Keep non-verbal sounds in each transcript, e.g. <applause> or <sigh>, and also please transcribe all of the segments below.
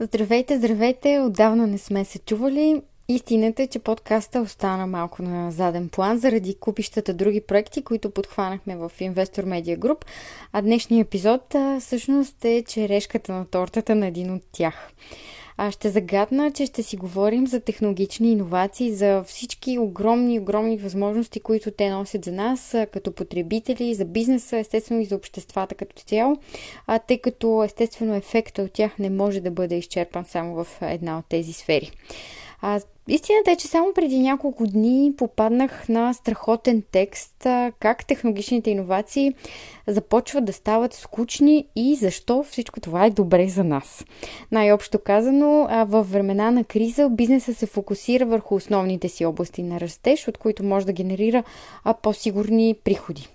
Здравейте, здравейте! Отдавна не сме се чували. Истината е, че подкаста остана малко на заден план заради купищата други проекти, които подхванахме в Investor Media Group, а днешният епизод всъщност е черешката на тортата на един от тях. А ще загадна, че ще си говорим за технологични иновации, за всички огромни, огромни възможности, които те носят за нас като потребители, за бизнеса, естествено и за обществата като цяло, а тъй като естествено ефекта от тях не може да бъде изчерпан само в една от тези сфери. А, истината е, че само преди няколко дни попаднах на страхотен текст как технологичните иновации започват да стават скучни и защо всичко това е добре за нас. Най-общо казано, във времена на криза бизнесът се фокусира върху основните си области на растеж, от които може да генерира по-сигурни приходи.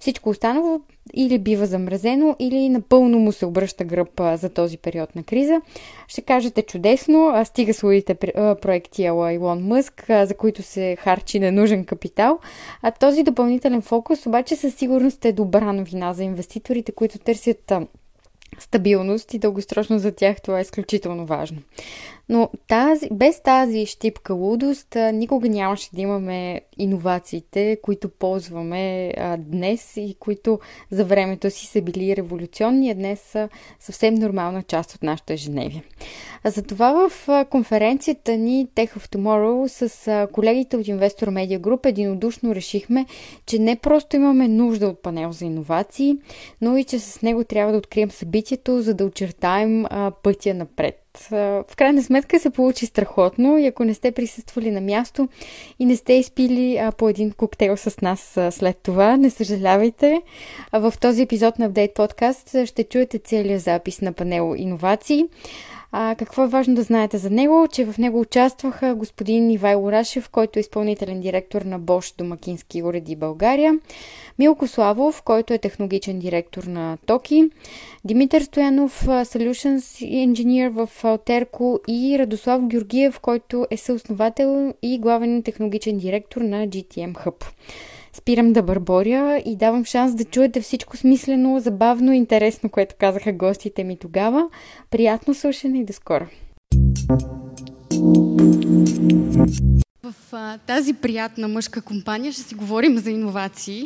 Всичко останало или бива замразено, или напълно му се обръща гръб за този период на криза. Ще кажете чудесно, стига своите проекти Ела Илон Мъск, за които се харчи ненужен капитал. А този допълнителен фокус обаче със сигурност е добра новина за инвеститорите, които търсят стабилност и дългосрочно за тях това е изключително важно. Но тази, без тази щипка лудост никога нямаше да имаме иновациите, които ползваме а, днес и които за времето си са били революционни, а днес са съвсем нормална част от нашето ежедневие. Затова в конференцията ни Tech of Tomorrow с колегите от Investor Media Group единодушно решихме, че не просто имаме нужда от панел за иновации, но и че с него трябва да открием събитието, за да очертаем а, пътя напред в крайна сметка се получи страхотно и ако не сте присъствали на място и не сте изпили по един коктейл с нас след това, не съжалявайте. В този епизод на Update Podcast ще чуете целият запис на панел Иновации. А, какво е важно да знаете за него? Че в него участваха господин Ивайло Рашев, който е изпълнителен директор на Bosch Домакински уреди България, Милко Славов, който е технологичен директор на Токи, Димитър Стоянов, Solutions Engineer в Алтерко и Радослав Георгиев, който е съосновател и главен технологичен директор на GTM Hub спирам да бърборя и давам шанс да чуете всичко смислено, забавно и интересно, което казаха гостите ми тогава. Приятно слушане и до скоро! В а, тази приятна мъжка компания ще си говорим за иновации.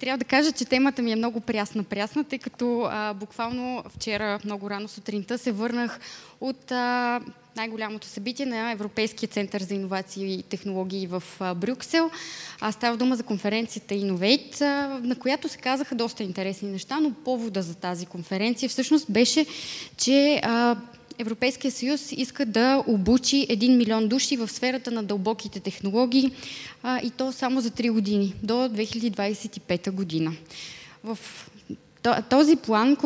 Трябва да кажа, че темата ми е много прясна-прясна, тъй като а, буквално вчера много рано сутринта се върнах от а, най-голямото събитие на Европейския център за иновации и технологии в Брюксел. А става дума за конференцията Innovate, на която се казаха доста интересни неща, но повода за тази конференция всъщност беше, че Европейския съюз иска да обучи 1 милион души в сферата на дълбоките технологии и то само за 3 години, до 2025 година. В този план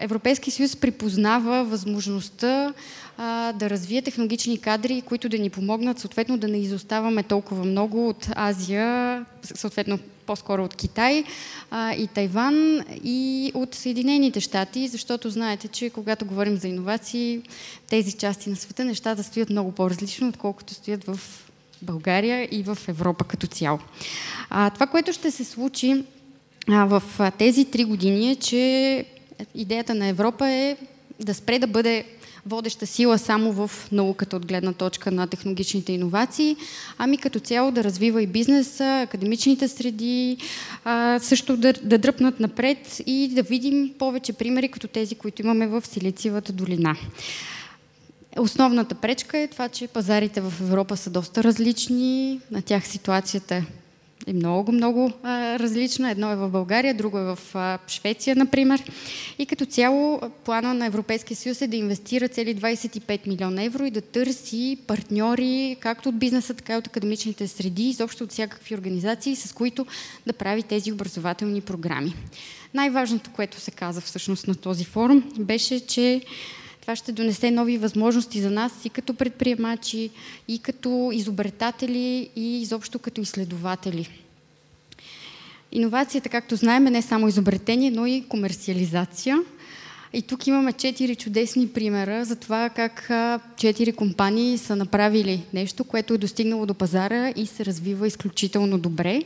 Европейския съюз припознава възможността а, да развие технологични кадри, които да ни помогнат съответно да не изоставаме толкова много от Азия, съответно по-скоро от Китай а, и Тайван и от Съединените щати, защото знаете, че когато говорим за иновации, тези части на света нещата стоят много по-различно, отколкото стоят в България и в Европа като цяло. А, това, което ще се случи а, в тези три години е, че идеята на Европа е да спре да бъде водеща сила само в науката от гледна точка на технологичните иновации, ами като цяло да развива и бизнеса, академичните среди, също да, да дръпнат напред и да видим повече примери като тези, които имаме в Силициевата долина. Основната пречка е това, че пазарите в Европа са доста различни, на тях ситуацията е много, много различна. Едно е в България, друго е в Швеция, например. И като цяло плана на Европейския съюз е да инвестира цели 25 милиона евро и да търси партньори, както от бизнеса, така и от академичните среди, изобщо от всякакви организации, с които да прави тези образователни програми. Най-важното, което се каза всъщност на този форум, беше, че това ще донесе нови възможности за нас и като предприемачи, и като изобретатели, и изобщо като изследователи. Иновацията, както знаем, е не само изобретение, но и комерциализация. И тук имаме четири чудесни примера за това как четири компании са направили нещо, което е достигнало до пазара и се развива изключително добре.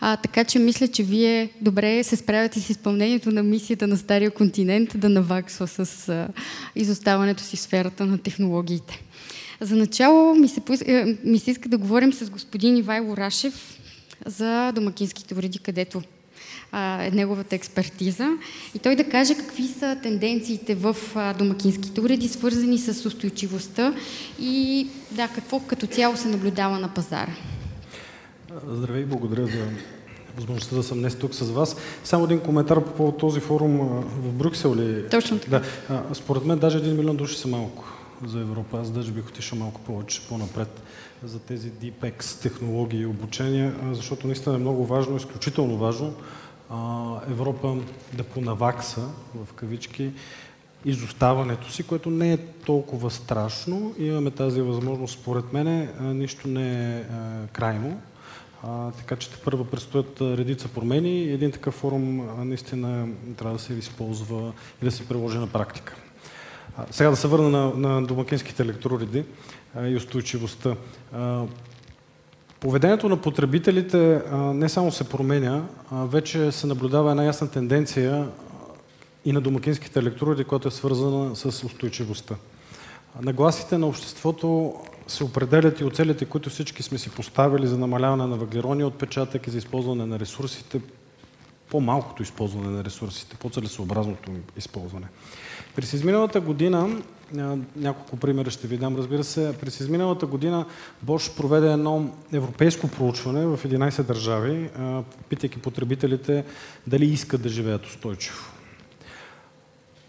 А, така че мисля, че вие добре се справяте с изпълнението на мисията на Стария континент да наваксва с а, изоставането си в сферата на технологиите. За начало ми се, е, ми се иска да говорим с господин Ивайло Рашев за домакинските уреди, където неговата експертиза и той да каже какви са тенденциите в домакинските уреди, свързани с устойчивостта и да, какво като цяло се наблюдава на пазара. Здравей, благодаря за възможността да съм днес тук с вас. Само един коментар по повод този форум в Брюксел ли? Точно така. Да. Според мен даже един милион души са малко за Европа. Аз даже бих отишъл малко повече по-напред за тези DeepX технологии и обучения, защото наистина е много важно, изключително важно Европа да понавакса, в кавички, изоставането си, което не е толкова страшно. Имаме тази възможност, според мен, нищо не е крайно. А, така че първо предстоят редица промени и един такъв форум наистина трябва да се използва и да се приложи на практика. Сега да се върна на, на домакинските електрориди и устойчивостта. Поведението на потребителите не само се променя, а вече се наблюдава една ясна тенденция и на домакинските електроиди, която е свързана с устойчивостта. Нагласите на обществото се определят и от целите, които всички сме си поставили за намаляване на въглеродния отпечатък и за използване на ресурсите, по-малкото използване на ресурсите, по-целесообразното използване. През изминалата година няколко примера ще ви дам, разбира се. През изминалата година Bosch проведе едно европейско проучване в 11 държави, питайки потребителите дали искат да живеят устойчиво.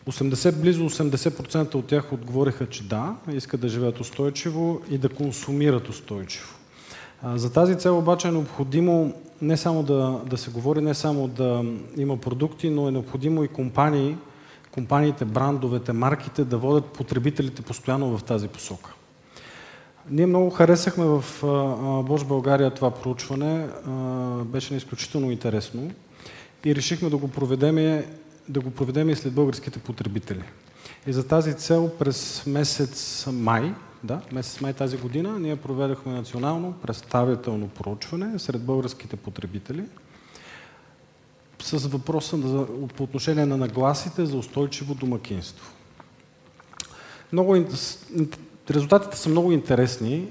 80, близо 80% от тях отговориха, че да, искат да живеят устойчиво и да консумират устойчиво. За тази цел обаче е необходимо не само да, да се говори, не само да има продукти, но е необходимо и компании, компаниите, брандовете, марките да водят потребителите постоянно в тази посока. Ние много харесахме в Бош България това проучване, беше изключително интересно и решихме да го проведем, да го проведем и след българските потребители. И за тази цел през месец май, да, месец май тази година, ние проведахме национално представително проучване сред българските потребители – с въпроса за, по отношение на нагласите за устойчиво домакинство. Много, резултатите са много интересни.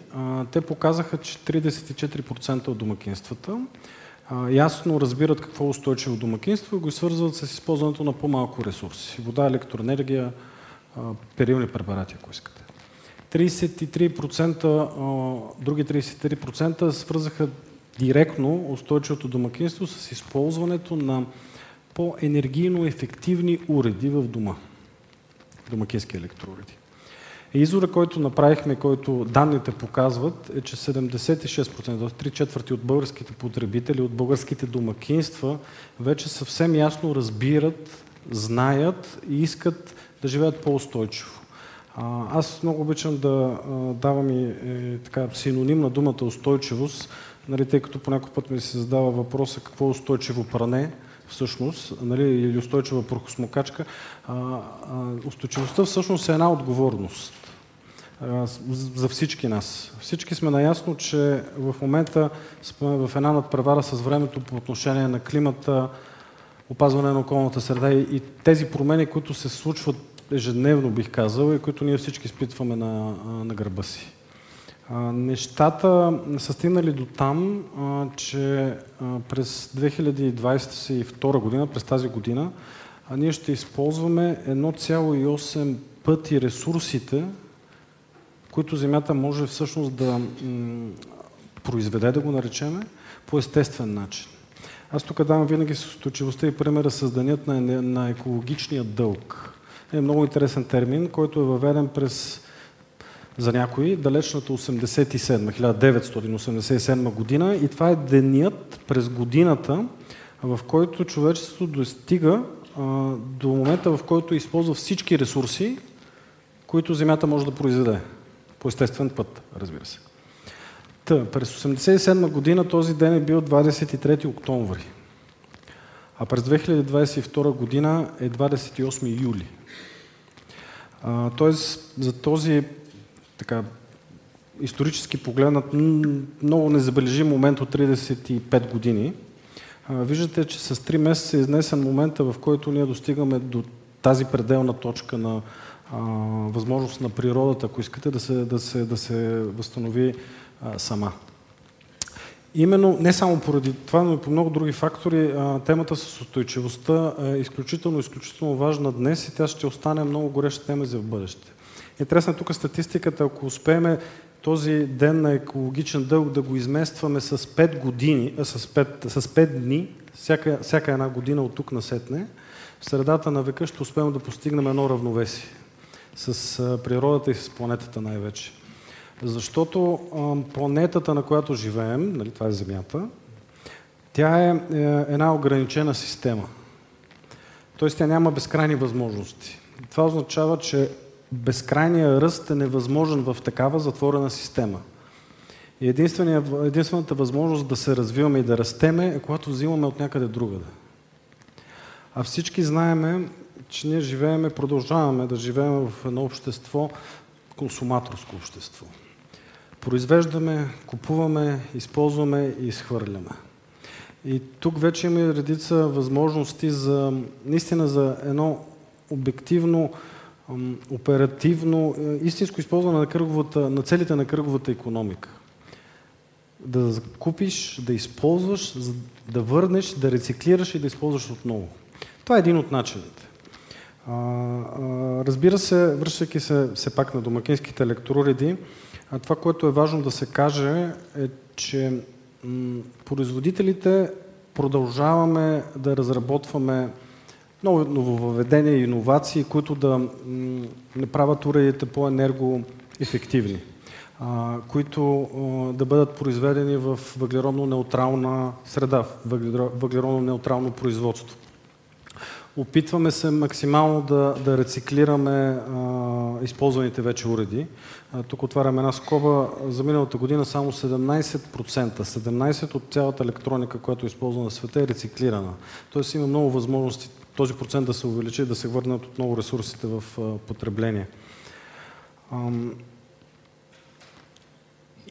Те показаха, че 34% от домакинствата ясно разбират какво е устойчиво домакинство и го свързват с използването на по-малко ресурси. Вода, електроенергия, перилни препарати, ако искате. 33%, други 33% свързаха директно устойчивото домакинство с използването на по-енергийно ефективни уреди в дома. Домакински електроуреди. Извора, който направихме, който данните показват, е, че 76%, т.е. 3 четвърти от българските потребители, от българските домакинства, вече съвсем ясно разбират, знаят и искат да живеят по-устойчиво. Аз много обичам да давам и е, така, синоним на думата устойчивост, нали, тъй като по път ми се задава въпроса какво е устойчиво пране, всъщност, нали, или устойчива прохосмокачка. А, а, устойчивостта всъщност е една отговорност а, за всички нас. Всички сме наясно, че в момента сме в една надпревара с времето по отношение на климата, опазване на околната среда и, и тези промени, които се случват ежедневно, бих казал, и които ние всички изпитваме на, на гърба си. Нещата са стигнали до там, че през 2022 година, през тази година, ние ще използваме 1,8 пъти ресурсите, които Земята може всъщност да произведе, да го наречеме, по естествен начин. Аз тук давам винаги с устойчивостта и примера създанят на, на екологичния дълг. Е много интересен термин, който е въведен през за някои далечната 87, 1987 година и това е денят през годината, в който човечеството достига а, до момента, в който използва всички ресурси, които Земята може да произведе. По естествен път, разбира се. Та, през 1987 година този ден е бил 23 октомври. А през 2022 година е 28 юли. тоест, за този така, исторически погледнат много незабележим момент от 35 години, виждате, че с 3 месеца е изнесен момента, в който ние достигаме до тази пределна точка на а, възможност на природата, ако искате, да се, да се, да се възстанови а, сама. Именно не само поради това, но и по много други фактори, темата с устойчивостта е изключително, изключително важна днес и тя ще остане много гореща тема за в бъдеще. Интересна тук статистиката, ако успеем този ден на екологичен дълг да го изместваме с 5 години, с 5, с 5 дни, всяка, всяка една година от тук насетне, в средата на века ще успеем да постигнем едно равновесие с природата и с планетата най-вече. Защото планетата, на която живеем, нали, това е Земята, тя е, е една ограничена система. Тоест тя няма безкрайни възможности. Това означава, че безкрайният ръст е невъзможен в такава затворена система. И единствената възможност да се развиваме и да растеме е когато взимаме от някъде другаде. А всички знаеме, че ние живееме, продължаваме да живеем в едно общество, консуматорско общество. Произвеждаме, купуваме, използваме и изхвърляме. И тук вече има редица възможности за, наистина за едно обективно, оперативно, е, истинско използване на, кръговата, на целите на кръговата економика. Да купиш, да използваш, да върнеш, да рециклираш и да използваш отново. Това е един от начините. А, а, разбира се, връщайки се все пак на домакинските електроуреди, това, което е важно да се каже, е, че производителите продължаваме да разработваме много нововведения и иновации, които да м- не правят уредите по-енергоефективни, които да бъдат произведени в въглеродно-неутрална среда, въглеродно-неутрално производство. Опитваме се максимално да, да рециклираме а, използваните вече уреди. А, тук отваряме една скоба. За миналата година само 17%, 17% от цялата електроника, която е използвана в света е рециклирана. Тоест има много възможности този процент да се увеличи, да се върнат отново ресурсите в потребление.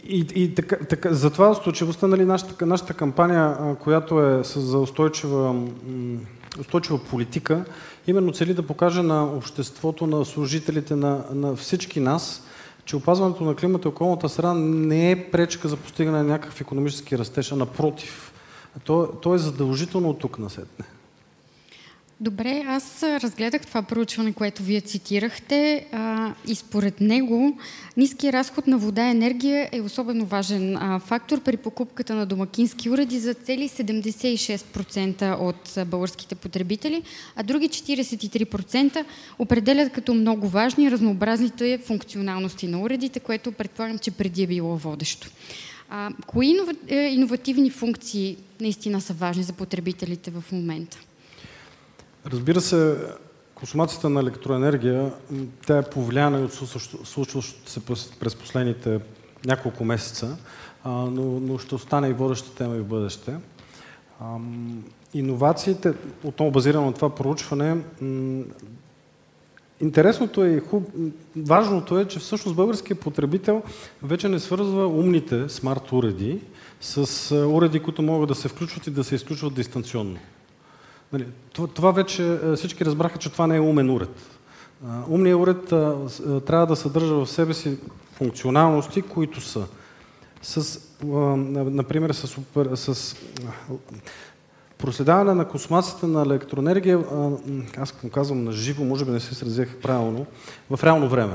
И, и така, така, затова устойчивостта, нали, нашата, нашата кампания, която е за устойчива устойчива политика, именно цели да покаже на обществото, на служителите, на, на всички нас, че опазването на климата и околната среда не е пречка за постигане на някакъв економически растеж, а напротив. То, то е задължително от тук насетне. Добре, аз разгледах това проучване, което вие цитирахте а, и според него ниски разход на вода и енергия е особено важен а, фактор при покупката на домакински уреди за цели 76% от българските потребители, а други 43% определят като много важни разнообразните функционалности на уредите, което предполагам, че преди е било водещо. А, кои иновативни функции наистина са важни за потребителите в момента? Разбира се, консумацията на електроенергия, тя е повлияна от случващото се през последните няколко месеца, но, но ще остане и водеща тема и в бъдеще. Иновациите, отново базирано на това проучване, Интересното е и хуб... важното е, че всъщност българският потребител вече не свързва умните смарт уреди с уреди, които могат да се включват и да се изключват дистанционно. Нали, това вече всички разбраха, че това не е умен уред. Умният уред трябва да съдържа в себе си функционалности, които са с, например, с, с проследяване на консумацията на електроенергия, аз като казвам на живо, може би не се сразях правилно, в реално време.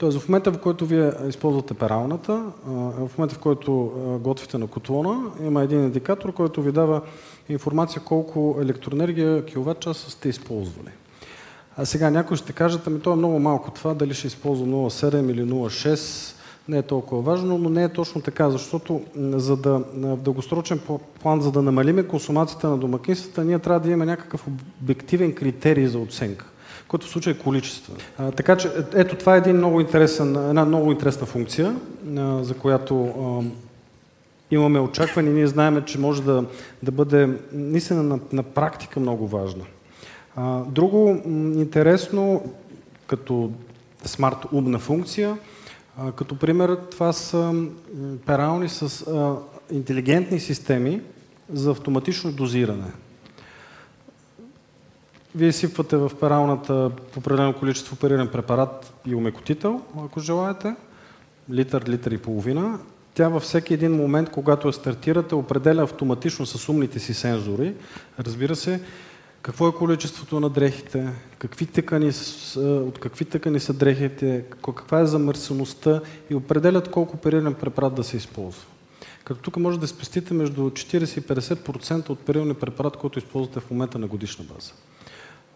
Тоест в момента, в който вие използвате пералната, в момента, в който готвите на котлона, има един индикатор, който ви дава информация колко електроенергия киловатт часа сте използвали. А сега някой ще кажат, ами то е много малко това, дали ще използва 0,7 или 0,6, не е толкова важно, но не е точно така, защото за да, в дългосрочен план, за да намалиме консумацията на домакинствата, ние трябва да имаме някакъв обективен критерий за оценка който в случай е количество. А, така че, ето това е един много интересен, една много интересна функция, а, за която а, имаме очакване и ние знаем, че може да, да бъде наистина на, на практика много важна. А, друго интересно, като смарт умна функция. А, като пример, това са перални с а, интелигентни системи за автоматично дозиране. Вие сипвате в пералната определено количество опериран препарат и умекотител, ако желаете, литър, литър и половина. Тя във всеки един момент, когато я стартирате, определя автоматично с умните си сензори, разбира се, какво е количеството на дрехите, какви тъкани, от какви тъкани са дрехите, каква е замърсеността и определят колко перилен препарат да се използва. Като тук може да спестите между 40 и 50% от перилния препарат, който използвате в момента на годишна база.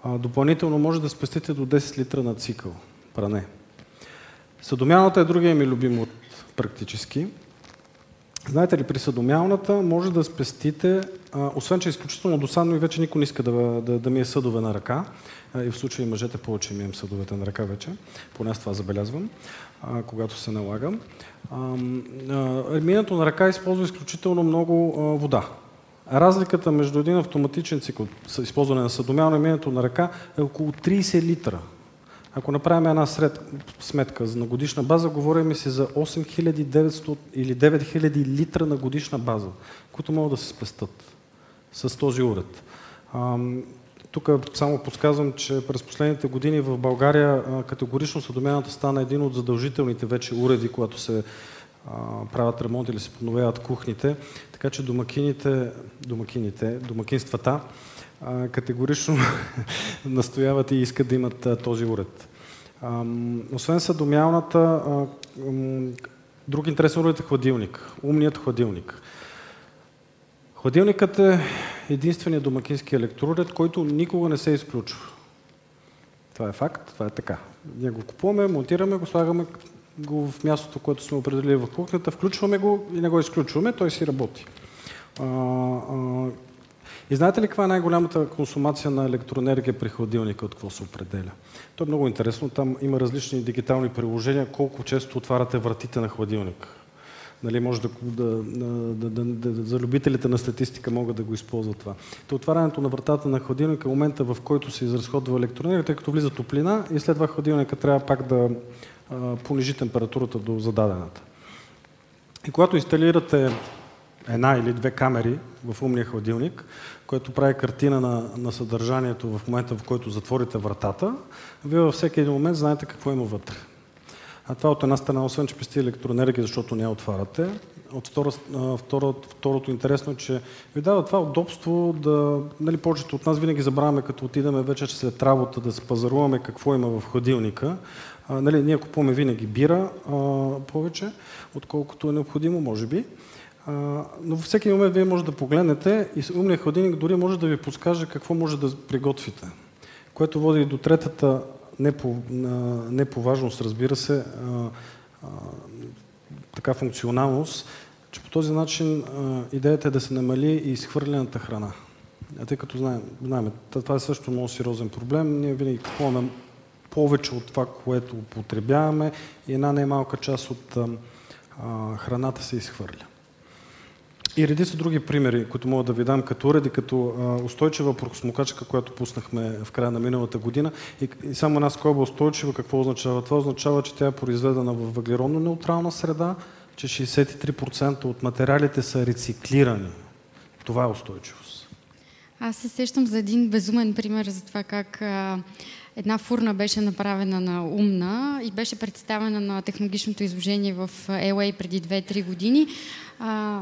А, допълнително може да спестите до 10 литра на цикъл пране. Съдомяната е другия ми любим от практически. Знаете ли, при съдомялната може да спестите, а, освен че е изключително досадно и вече никой не иска да, да, да ми е съдове на ръка, а, и в случай мъжете повече ми им съдовете на ръка вече, поне аз това забелязвам, а, когато се налагам. Минато на ръка използва изключително много а, вода. Разликата между един автоматичен цикъл, използване на съдомялно и минато на ръка е около 30 литра. Ако направим една сред, сметка на годишна база, говорим си за 8900 или 9000 литра на годишна база, които могат да се спестат с този уред. Тук само подсказвам, че през последните години в България категорично съдомяната стана един от задължителните вече уреди, когато се правят ремонт или се подновяват кухните, така че домакините, домакините домакинствата категорично <laughs> настояват и искат да имат този уред. Освен съдомялната, друг интересен уред е хладилник. Умният хладилник. Хладилникът е единственият домакински електроуред, който никога не се изключва. Това е факт, това е така. Ние го купуваме, монтираме го, слагаме го в мястото, което сме определили в кухнята, включваме го и не го изключваме, той си работи. А, а, и знаете ли каква е най-голямата консумация на електроенергия при хладилника, от какво се определя? То е много интересно, там има различни дигитални приложения, колко често отваряте вратите на хладилник. Нали, може да, да, да, да, да, за любителите на статистика могат да го използват това. То отварянето на вратата на хладилника е момента, в който се изразходва електроенергия, тъй като влиза топлина и след това хладилника трябва пак да понижи температурата до зададената. И когато инсталирате една или две камери в умния хладилник, което прави картина на, на съдържанието в момента, в който затворите вратата, вие във всеки един момент знаете какво има вътре. А това от една страна, освен че пести електроенергия, защото не я отваряте. От втора, втора, второто интересно е, че ви дава това удобство да... Нали, повечето от нас винаги забравяме, като отидеме вече след работа, да се пазаруваме какво има в хладилника. А, нали, ние купуваме винаги бира а, повече, отколкото е необходимо, може би. А, но във всеки момент вие може да погледнете и умният хладилник дори може да ви подскаже какво може да приготвите. Което води до третата не по, не по важност, разбира се, а, а, така функционалност, че по този начин а, идеята е да се намали и изхвърлената храна. А тъй като знаем, знаем, това е също много сериозен проблем, ние винаги купуваме повече от това, което употребяваме и една немалка част от а, храната се изхвърля. И реди са други примери, които мога да ви дам като уреди, като устойчива прокосмокачка, която пуснахме в края на миналата година. И, и само една скоба устойчива, какво означава? Това означава, че тя е произведена в въглеродно-неутрална среда, че 63% от материалите са рециклирани. Това е устойчивост. Аз се сещам за един безумен пример за това как а, една фурна беше направена на умна и беше представена на технологичното изложение в LA преди 2-3 години. А,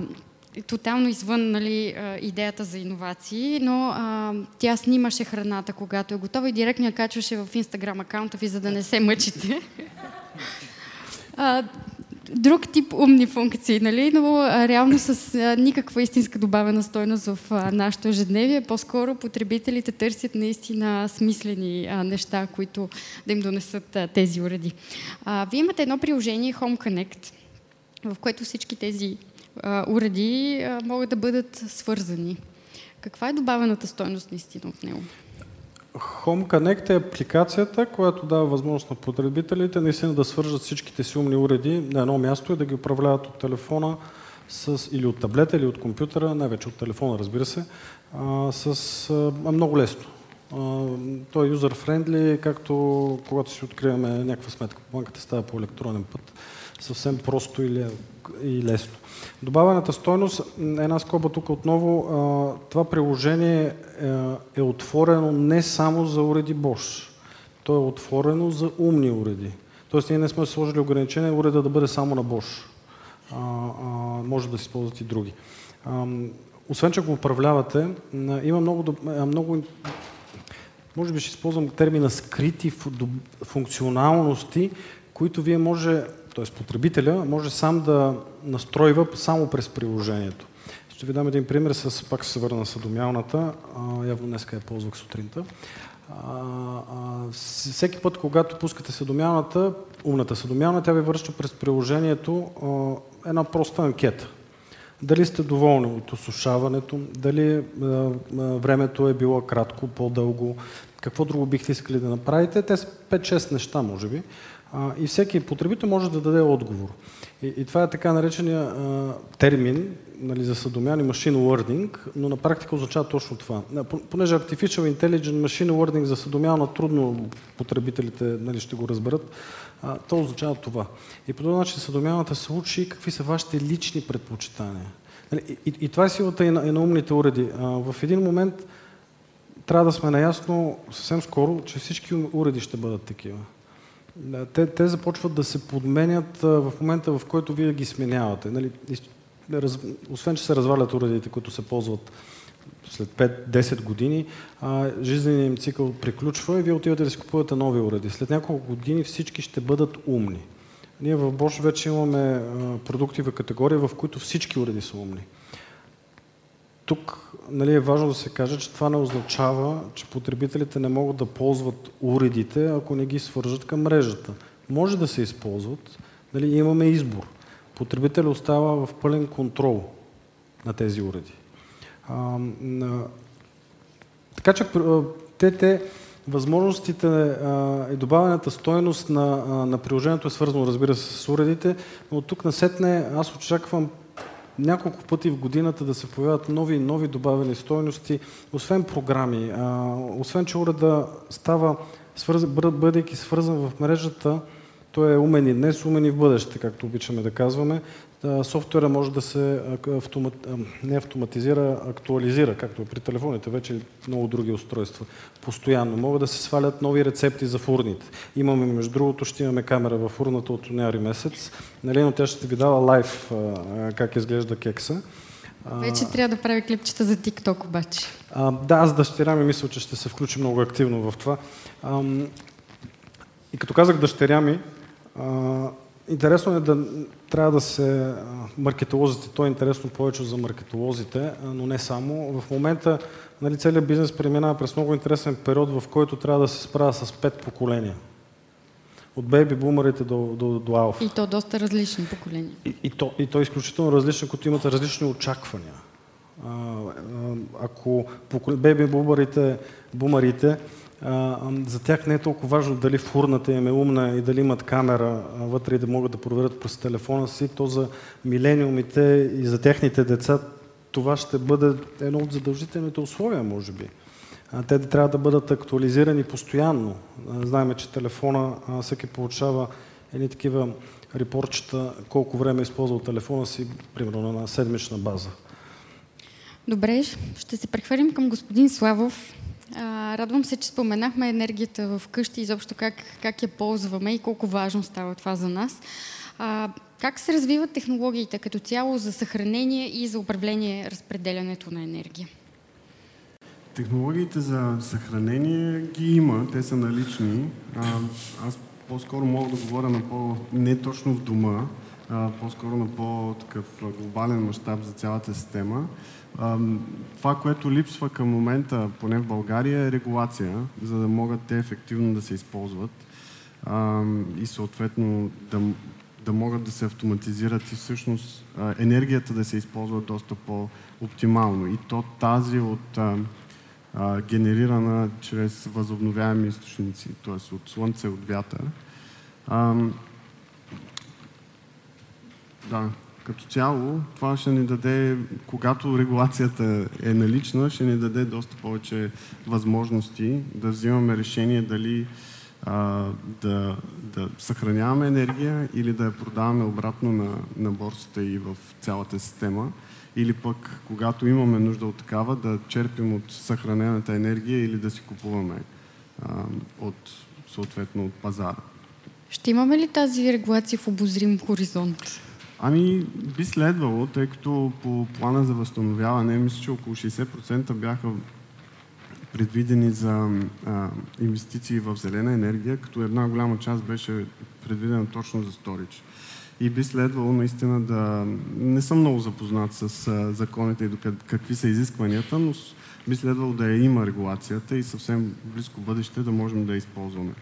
тотално извън нали, идеята за иновации, но а, тя снимаше храната, когато е готова и директно я качваше в инстаграм акаунта ви, за да не се мъчите. а, <laughs> друг тип умни функции, нали? но а, реално с а, никаква истинска добавена стойност в а, нашето ежедневие. По-скоро потребителите търсят наистина смислени а, неща, които да им донесат а, тези уреди. А, вие имате едно приложение Home Connect, в което всички тези уреди могат да бъдат свързани. Каква е добавената стойност наистина в него? Home Connect е апликацията, която дава възможност на потребителите наистина да свържат всичките си умни уреди на едно място и да ги управляват от телефона с, или от таблета, или от компютъра, най-вече от телефона, разбира се, а, с а, много лесно. той е юзер-френдли, както когато си откриваме някаква сметка по банката, става по електронен път. Съвсем просто и лесно. Добавената стойност, една скоба тук отново, това приложение е, е отворено не само за уреди Bosch. То е отворено за умни уреди. Тоест ние не сме сложили ограничение уреда да бъде само на Bosch. Може да се използват и други. Освен, че го управлявате, има много, много може би ще използвам термина скрити функционалности, които вие може, т.е. потребителя, може сам да настройва само през приложението. Ще ви дам един пример, с, пак се върна съдомялната, явно днеска я ползвах сутринта. А, а, всеки път, когато пускате съдомялната, умната съдомялна, тя ви връща през приложението а, една проста анкета. Дали сте доволни от осушаването, дали а, времето е било кратко, по-дълго, какво друго бихте искали да направите. Те са 5-6 неща, може би. И всеки потребител може да даде отговор. И, и това е така наречения а, термин нали, за съдомяни machine learning, но на практика означава точно това. Понеже Artificial Intelligent Machine Learning за съдомяна трудно потребителите нали, ще го разберат, а, то означава това. И по този начин съдомяната се учи какви са вашите лични предпочитания. Нали, и, и, и това е силата и на, и на умните уреди. А, в един момент трябва да сме наясно съвсем скоро, че всички уреди ще бъдат такива. Те, те започват да се подменят в момента, в който вие ги сменявате. Нали, раз, освен, че се развалят уредите, които се ползват след 5-10 години, а, жизненият им цикъл приключва и вие отивате да си купувате нови уреди. След няколко години всички ще бъдат умни. Ние в Bosch вече имаме продукти в категория, в които всички уреди са умни. Тук нали, е важно да се каже, че това не означава, че потребителите не могат да ползват уредите, ако не ги свържат към мрежата. Може да се използват, нали, имаме избор. Потребителят остава в пълен контрол на тези уреди. А, на... Така че те, те възможностите а, и добавената стоеност на, а, на приложението е свързано, разбира се, с уредите, но от тук насетне аз очаквам няколко пъти в годината да се появяват нови и нови добавени стойности, освен програми, а, освен че уреда става, свърз, бъдейки свързан в мрежата, той е умен и днес, умен и в бъдеще, както обичаме да казваме. Софтуера може да се автомат... не автоматизира, актуализира, както при телефоните, вече много други устройства. Постоянно. Могат да се свалят нови рецепти за фурните. Имаме, между другото, ще имаме камера в фурната от януари месец, нали, но тя ще ви дава лайв как изглежда кекса. Вече трябва да прави клипчета за TikTok обаче. А, да, аз дъщеря ми мисля, че ще се включи много активно в това. А, и като казах дъщеря ми, а, интересно е да трябва да се... Маркетолозите, то е интересно повече за маркетолозите, но не само. В момента нали, целият бизнес преминава през много интересен период, в който трябва да се справя с пет поколения. От бейби бумерите до, до, до алфа. И то доста различни поколения. И, и, то, и то е изключително различно, като имат различни очаквания. А, ако бейби бумерите, бумерите за тях не е толкова важно дали фурната им е умна и дали имат камера вътре и да могат да проверят през телефона си, то за милениумите и за техните деца това ще бъде едно от задължителните условия, може би. Те трябва да бъдат актуализирани постоянно. Знаем, че телефона всеки получава едни такива репорчета, колко време е използвал телефона си, примерно на седмична база. Добре, ще се прехвърлим към господин Славов. А, радвам се, че споменахме енергията в къщи, изобщо как, как я ползваме и колко важно става това за нас. А, как се развиват технологиите като цяло за съхранение и за управление разпределянето на енергия? Технологиите за съхранение ги има, те са налични. А, аз по-скоро мога да говоря на по... не точно в дома, а, по-скоро на по-такъв глобален мащаб за цялата система. Това, което липсва към момента, поне в България, е регулация, за да могат те ефективно да се използват и съответно да, да могат да се автоматизират и всъщност енергията да се използва доста по-оптимално. И то тази от генерирана чрез възобновяеми източници, т.е. от слънце, от вятър. да, като цяло това ще ни даде, когато регулацията е налична, ще ни даде доста повече възможности да взимаме решение дали а, да, да съхраняваме енергия или да я продаваме обратно на, на борсата и в цялата система. Или пък, когато имаме нужда от такава, да черпим от съхранената енергия или да си купуваме а, от, съответно от пазара. Ще имаме ли тази регулация в обозрим хоризонт? Ами, би следвало, тъй като по плана за възстановяване, мисля, че около 60% бяха предвидени за а, инвестиции в зелена енергия, като една голяма част беше предвидена точно за сторич. И би следвало наистина да... Не съм много запознат с а, законите и до какви са изискванията, но би следвало да я има регулацията и съвсем близко бъдеще да можем да я използваме.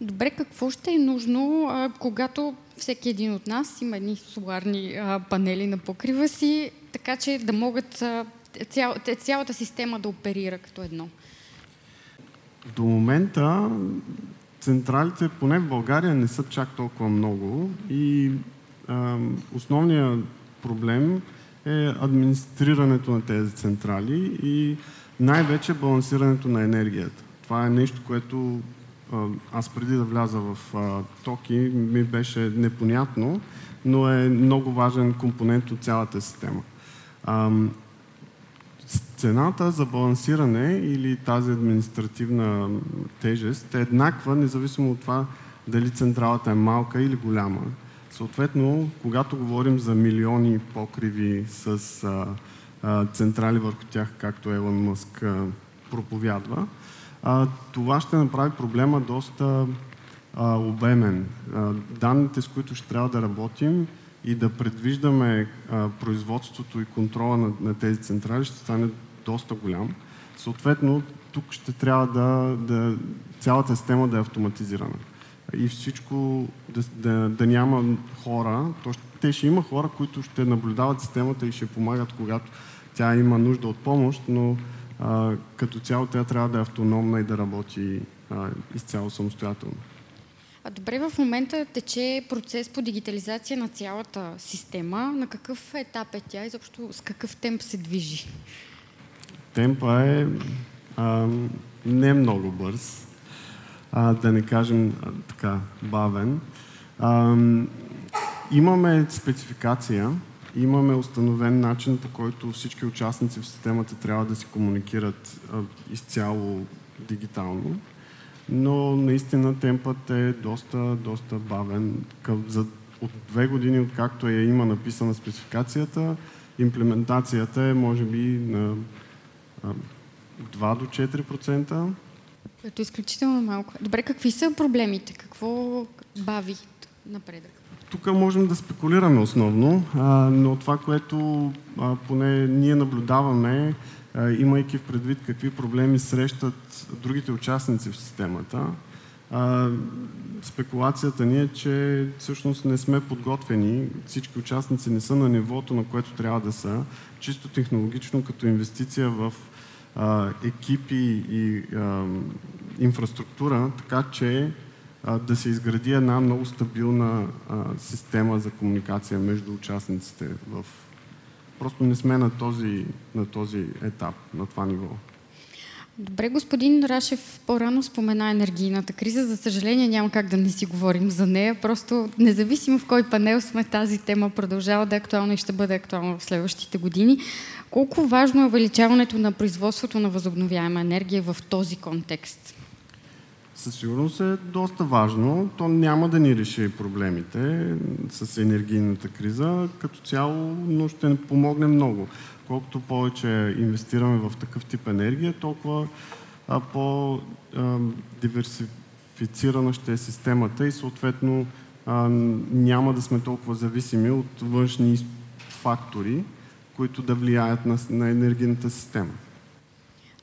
Добре, какво ще е нужно, а, когато всеки един от нас има едни соларни а, панели на покрива си, така че да могат а, цял, цялата система да оперира като едно? До момента централите, поне в България, не са чак толкова много и а, основният проблем е администрирането на тези централи и най-вече балансирането на енергията. Това е нещо, което аз преди да вляза в токи ми беше непонятно, но е много важен компонент от цялата система. Цената за балансиране или тази административна тежест е еднаква, независимо от това дали централата е малка или голяма. Съответно, когато говорим за милиони покриви с а, а, централи върху тях, както Елон Мъск а, проповядва, това ще направи проблема доста обемен. Данните, с които ще трябва да работим и да предвиждаме производството и контрола на, на тези централи ще стане доста голям. Съответно, тук ще трябва да, да цялата система да е автоматизирана. И всичко да, да, да няма хора, то ще, те ще има хора, които ще наблюдават системата и ще помагат, когато тя има нужда от помощ, но а, като цяло тя трябва да е автономна и да работи а, изцяло самостоятелно. А добре, в момента тече процес по дигитализация на цялата система. На какъв етап е тя и заобщо с какъв темп се движи? Темпа е а, не много бърз, а, да не кажем а, така бавен. А, имаме спецификация, имаме установен начин, по който всички участници в системата трябва да си комуникират а, изцяло дигитално, но наистина темпът е доста, доста бавен. За, от две години, откакто я има написана спецификацията, имплементацията е може би на а, 2 до 4%. Което е изключително малко. Добре, какви са проблемите? Какво бави напредък? Тук можем да спекулираме основно, но това, което поне ние наблюдаваме, имайки в предвид какви проблеми срещат другите участници в системата, спекулацията ни е, че всъщност не сме подготвени, всички участници не са на нивото, на което трябва да са, чисто технологично като инвестиция в екипи и инфраструктура, така че да се изгради една много стабилна система за комуникация между участниците. В... Просто не сме на този, на този етап, на това ниво. Добре, господин Рашев по-рано спомена енергийната криза. За съжаление няма как да не си говорим за нея. Просто независимо в кой панел сме, тази тема продължава да е актуална и ще бъде актуална в следващите години. Колко важно е увеличаването на производството на възобновяема енергия в този контекст? Със сигурност е доста важно. То няма да ни реши проблемите с енергийната криза като цяло, но ще ни помогне много. Колкото повече инвестираме в такъв тип енергия, толкова по-диверсифицирана ще е системата и съответно няма да сме толкова зависими от външни фактори, които да влияят на, на енергийната система.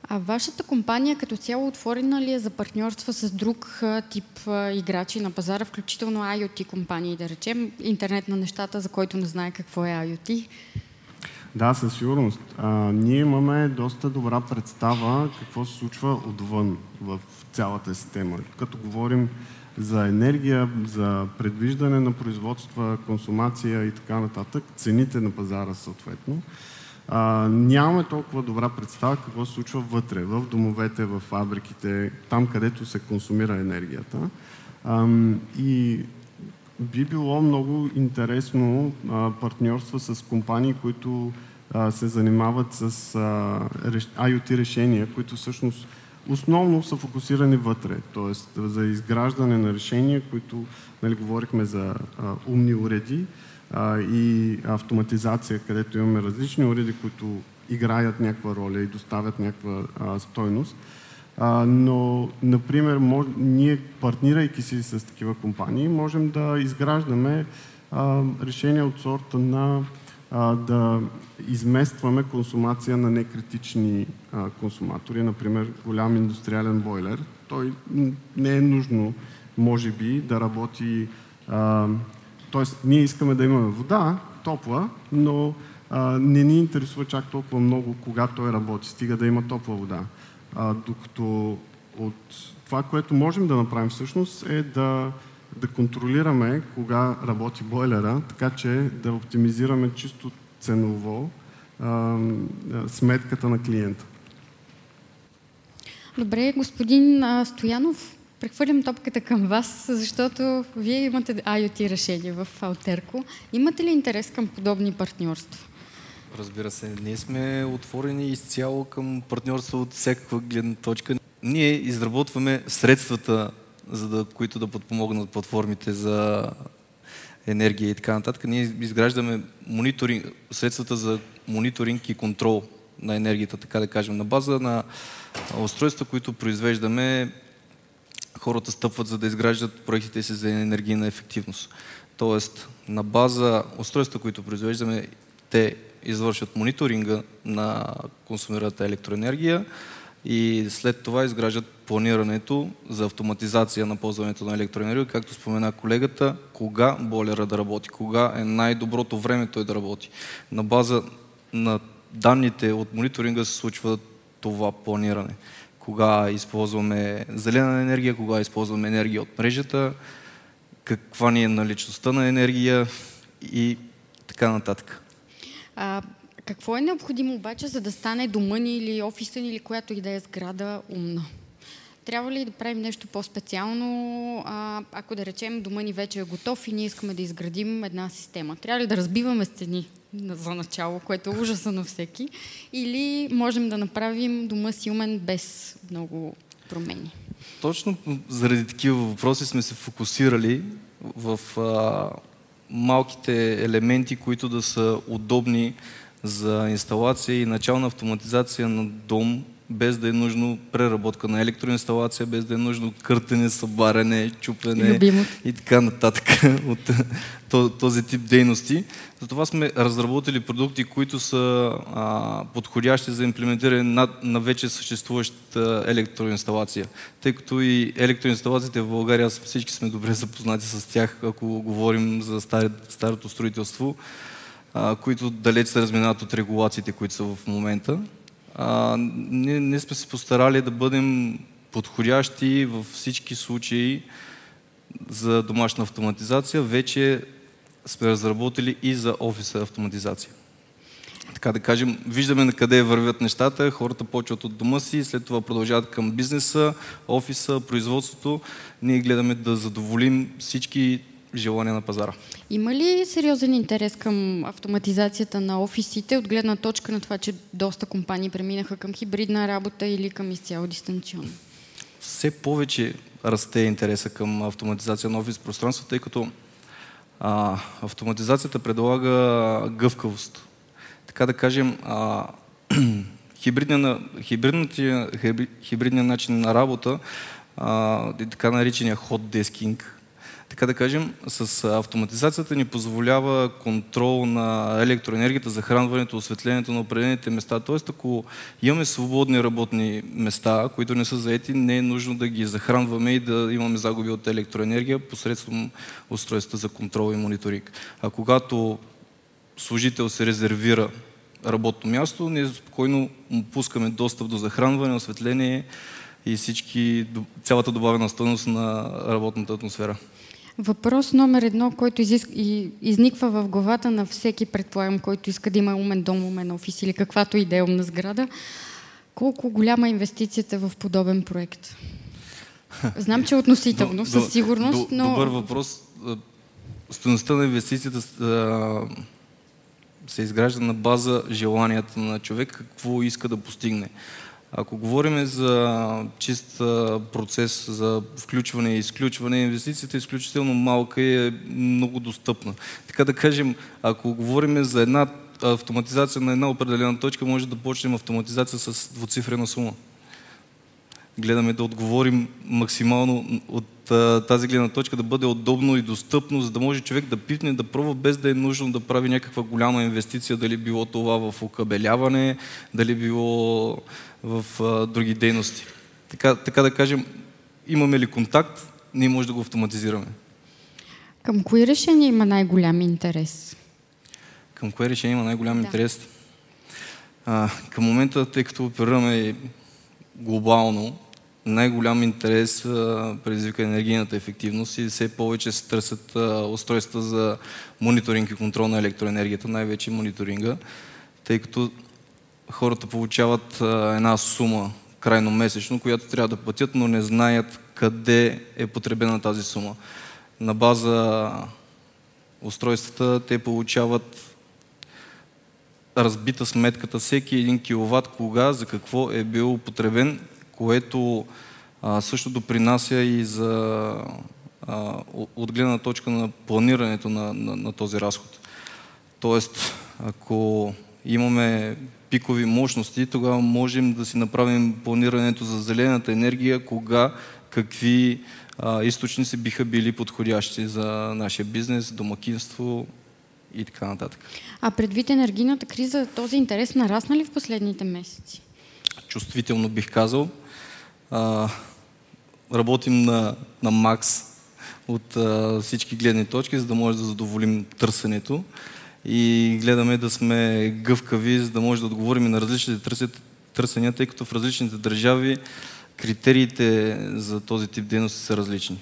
А вашата компания като цяло отворена ли е за партньорства с друг тип играчи на пазара, включително IoT компании, да речем, интернет на нещата, за който не знае какво е IoT? Да, със сигурност. А, ние имаме доста добра представа какво се случва отвън в цялата система. Като говорим за енергия, за предвиждане на производства, консумация и така нататък, цените на пазара съответно, а, нямаме толкова добра представа какво се случва вътре, в домовете, в фабриките, там където се консумира енергията. А, и би било много интересно а, партньорство с компании, които а, се занимават с а. IoT решения, които всъщност основно са фокусирани вътре, т.е. за изграждане на решения, които нали, говорихме за а, умни уреди и автоматизация, където имаме различни уреди, които играят някаква роля и доставят някаква а, стойност. А, но, например, мож, ние партнирайки си с такива компании, можем да изграждаме а, решения от сорта на а, да изместваме консумация на некритични а, консуматори, например голям индустриален бойлер. Той не е нужно, може би, да работи. А, тоест, ние искаме да имаме вода, топла, но а, не ни интересува чак толкова много, когато той работи, стига да има топла вода. А, докато от това, което можем да направим всъщност е да, да контролираме кога работи бойлера, така че да оптимизираме чисто ценово а, сметката на клиента. Добре, господин Стоянов, прехвърлям топката към вас, защото вие имате IoT решение в Алтерко. Имате ли интерес към подобни партньорства? Разбира се, ние сме отворени изцяло към партньорство от всякаква гледна точка. Ние изработваме средствата, за да, които да подпомогнат платформите за енергия и така нататък. Ние изграждаме мониторинг, средствата за мониторинг и контрол на енергията, така да кажем, на база на устройства, които произвеждаме, хората стъпват за да изграждат проектите си за енергийна ефективност. Тоест, на база устройства, които произвеждаме, те извършват мониторинга на консумираната електроенергия и след това изграждат планирането за автоматизация на ползването на електроенергия, както спомена колегата, кога болера да работи, кога е най-доброто време той да работи. На база на данните от мониторинга се случва това планиране. Кога използваме зелена енергия, кога използваме енергия от мрежата, каква ни е наличността на енергия и така нататък. А, какво е необходимо обаче, за да стане дома ни или офиса ни или която и да е сграда умна? Трябва ли да правим нещо по-специално, а, ако да речем дома ни вече е готов и ние искаме да изградим една система? Трябва ли да разбиваме стени за начало, което е ужаса на всеки, или можем да направим дома си без много промени? Точно заради такива въпроси сме се фокусирали в а, малките елементи, които да са удобни за инсталация и начална автоматизация на дом, без да е нужно преработка на електроинсталация, без да е нужно къртене, събаряне, чупене Любимо. и така нататък <laughs> от този тип дейности. Затова сме разработили продукти, които са а, подходящи за имплементиране на, на вече съществуваща електроинсталация. Тъй като и електроинсталациите в България, всички сме добре запознати с тях, ако говорим за стари, старото строителство, а, които далеч се разминават от регулациите, които са в момента. А, ние, ние сме се постарали да бъдем подходящи във всички случаи за домашна автоматизация. Вече сме разработили и за офиса автоматизация. Така да кажем, виждаме на къде вървят нещата, хората почват от дома си, след това продължават към бизнеса, офиса, производството. Ние гледаме да задоволим всички желания на пазара. Има ли сериозен интерес към автоматизацията на офисите от гледна точка на това, че доста компании преминаха към хибридна работа или към изцяло дистанционно? Все повече расте интереса към автоматизация на офис пространство, тъй като а, автоматизацията предлага гъвкавост. Така да кажем, а, <clears throat> хибридния, хибридния, хибридния начин на работа, а, така наречения hot desking, така да кажем, с автоматизацията ни позволява контрол на електроенергията, захранването, осветлението на определените места. Тоест, ако имаме свободни работни места, които не са заети, не е нужно да ги захранваме и да имаме загуби от електроенергия посредством устройства за контрол и мониторинг. А когато служител се резервира работно място, ние спокойно му пускаме достъп до захранване, осветление и всички, цялата добавена стойност на работната атмосфера. Въпрос номер едно, който изиск... и изниква в главата на всеки, предполагам, който иска да има умен дом, умен офис или каквато и да е умна сграда. Колко голяма е инвестицията в подобен проект? Знам, че е относително, със сигурност, но... Добър въпрос. Стоеността на инвестицията се изгражда на база желанията на човек, какво иска да постигне. Ако говорим за чист процес за включване и изключване, инвестицията е изключително малка и е много достъпна. Така да кажем, ако говорим за една автоматизация на една определена точка, може да почнем автоматизация с двуцифрена сума. Гледаме да отговорим максимално от тази гледна точка, да бъде удобно и достъпно, за да може човек да пипне, да пробва без да е нужно да прави някаква голяма инвестиция, дали било това в окабеляване, дали било в а, други дейности. Така, така да кажем, имаме ли контакт, ние може да го автоматизираме. Към кои решения има най-голям интерес? Към кое решение има най-голям да. интерес? А, към момента, тъй като оперираме глобално, най-голям интерес предизвика енергийната ефективност и все повече се търсят устройства за мониторинг и контрол на електроенергията, най-вече мониторинга, тъй като хората получават една сума крайно месечно, която трябва да платят, но не знаят къде е потребена тази сума. На база устройствата те получават разбита сметката всеки един киловатт, кога, за какво е бил употребен, което а, също допринася и за а, от гледна точка на планирането на, на, на този разход. Тоест, ако имаме пикови мощности, тогава можем да си направим планирането за зелената енергия, кога, какви а, източници биха били подходящи за нашия бизнес, домакинство и така нататък. А предвид енергийната криза, този интерес нарасна ли в последните месеци? Чувствително бих казал. А, работим на, на макс от а, всички гледни точки, за да може да задоволим търсенето и гледаме да сме гъвкави, за да може да отговорим на различните търсения, тъй като в различните държави критериите за този тип дейности са различни.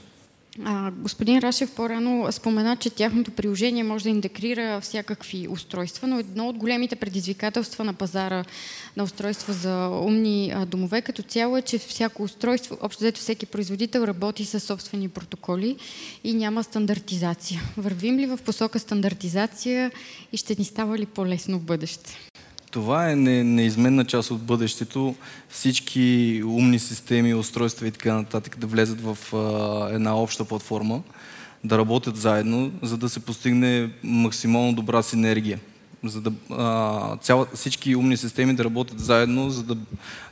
А, господин Рашев по-рано спомена, че тяхното приложение може да интегрира всякакви устройства, но едно от големите предизвикателства на пазара на устройства за умни домове като цяло е, че всяко устройство, общо взето всеки производител работи със собствени протоколи и няма стандартизация. Вървим ли в посока стандартизация и ще ни става ли по-лесно в бъдеще? Това е не, неизменна част от бъдещето. Всички умни системи, устройства и така нататък да влезат в а, една обща платформа, да работят заедно, за да се постигне максимално добра синергия. За да а, цяла, всички умни системи да работят заедно, за да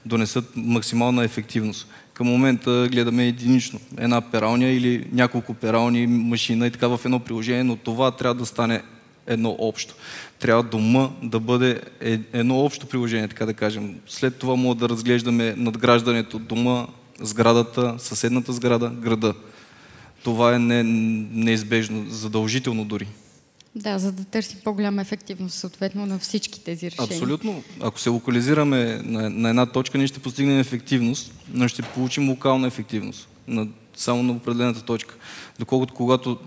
донесат максимална ефективност. Към момента гледаме единично. Една пералня или няколко перални машина и така в едно приложение, но това трябва да стане едно общо. Трябва дома да бъде е, едно общо приложение, така да кажем. След това мога да разглеждаме надграждането дома, сградата, съседната сграда, града. Това е не, неизбежно, задължително дори. Да, за да търсим по-голяма ефективност, съответно, на всички тези решения. Абсолютно. Ако се локализираме на, на една точка, ние ще постигнем ефективност, но ще получим локална ефективност. На, само на определената точка. Доколкото когато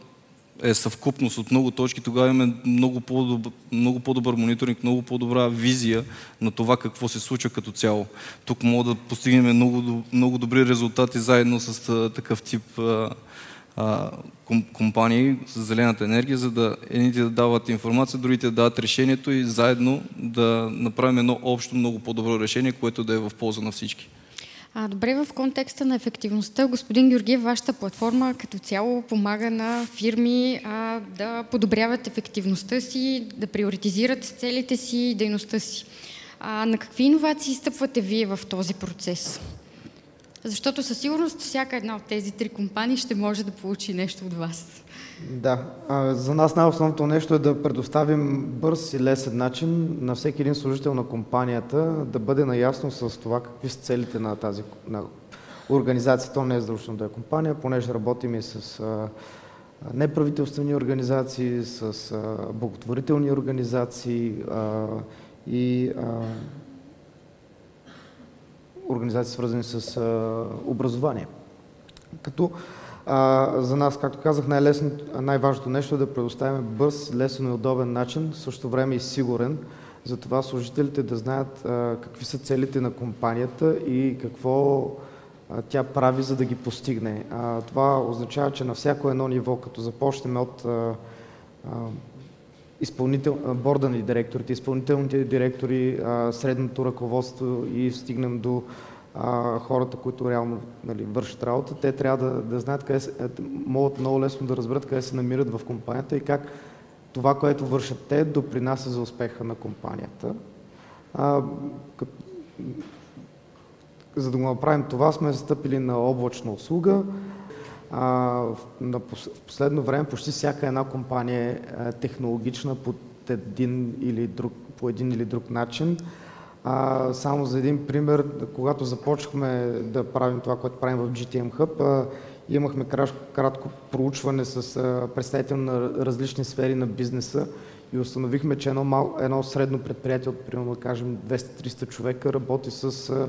е съвкупност от много точки, тогава имаме много по-добър, много по-добър мониторинг, много по-добра визия на това какво се случва като цяло. Тук мога да постигнем много, много добри резултати заедно с такъв тип а, а, компании с зелената енергия, за да едните да дават информация, другите да дават решението и заедно да направим едно общо много по-добро решение, което да е в полза на всички. А, добре, в контекста на ефективността, господин Георгиев, вашата платформа като цяло помага на фирми а, да подобряват ефективността си, да приоритизират целите си и дейността си. А, на какви иновации стъпвате вие в този процес? Защото със сигурност всяка една от тези три компании ще може да получи нещо от вас. Да, за нас най-основното нещо е да предоставим бърз и лесен начин на всеки един служител на компанията да бъде наясно с това какви са целите на тази на организация. То не е задължително да е компания, понеже работим и с неправителствени организации, с благотворителни организации и организации, свързани с а, образование. Като а, за нас, както казах, най-важното нещо е да предоставим бърз, лесен и удобен начин, в същото време и сигурен, за това служителите да знаят а, какви са целите на компанията и какво а, тя прави, за да ги постигне. А, това означава, че на всяко едно ниво, като започнем от а, изпълнител, борда на директорите, изпълнителните директори, а, средното ръководство и стигнем до а, хората, които реално нали, вършат работа, те трябва да, да знаят къде се, могат много лесно да разберат къде се намират в компанията и как това, което вършат те, допринася за успеха на компанията. А, къ... За да го направим това, сме застъпили на облачна услуга. А, на последно време почти всяка една компания е технологична по един или друг, по един или друг начин. А, само за един пример, когато започнахме да правим това, което правим в GTM Hub, а, имахме кратко проучване с а, представител на различни сфери на бизнеса и установихме, че едно, мал, едно средно предприятие от, примерно, да кажем, 200-300 човека работи с, а,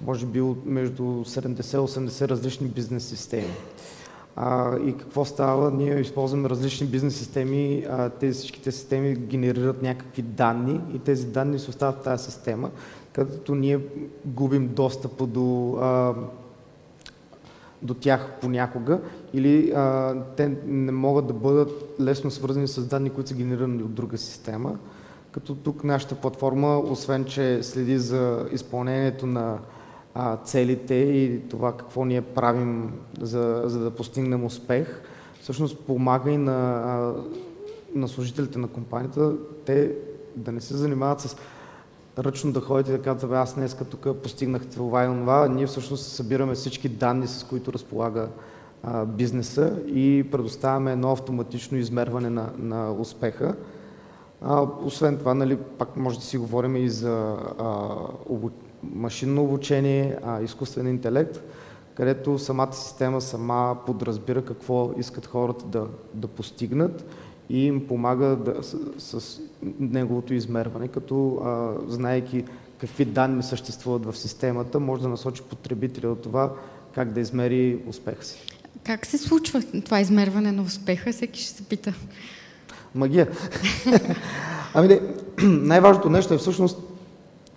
може би, между 70-80 различни бизнес системи. А, и какво става? Ние използваме различни бизнес системи, а, тези всичките системи генерират някакви данни и тези данни се остават в тази система, където ние губим достъпа до, а, до тях понякога или а, те не могат да бъдат лесно свързани с данни, които са генерирани от друга система. Като тук нашата платформа, освен че следи за изпълнението на а, целите и това какво ние правим, за, за да постигнем успех, всъщност помага и на, а, на служителите на компанията, те да не се занимават с ръчно да ходите и да казват, аз днес тук постигнах това и това. Ние всъщност събираме всички данни, с които разполага а, бизнеса и предоставяме едно автоматично измерване на, на успеха. А, освен това, нали, пак може да си говорим и за а, машинно обучение, а, изкуствен интелект, където самата система сама подразбира какво искат хората да, да постигнат и им помага да, с, с неговото измерване, като а, знаеки какви данни съществуват в системата, може да насочи потребителя от това как да измери успеха си. Как се случва това измерване на успеха? Всеки ще се пита. Магия. <laughs> ами <clears throat> най-важното нещо е всъщност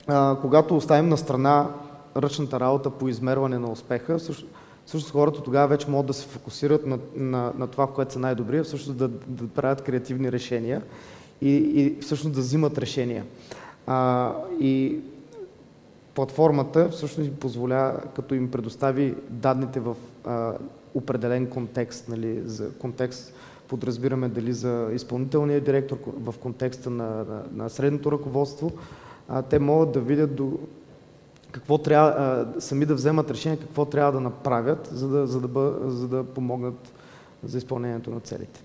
а, когато оставим на страна ръчната работа по измерване на успеха, всъщност, хората тогава вече могат да се фокусират на, на, на това, в което са най-добри, всъщност да, да правят креативни решения и, и всъщност да взимат решения. А, и платформата всъщност им позволя, като им предостави данните в а, определен контекст, нали, за контекст подразбираме дали за изпълнителния директор, в контекста на, на, на средното ръководство, а, те могат да видят до какво трябва, а, сами да вземат решение какво трябва да направят, за да, за да, бъ, за да помогнат за изпълнението на целите.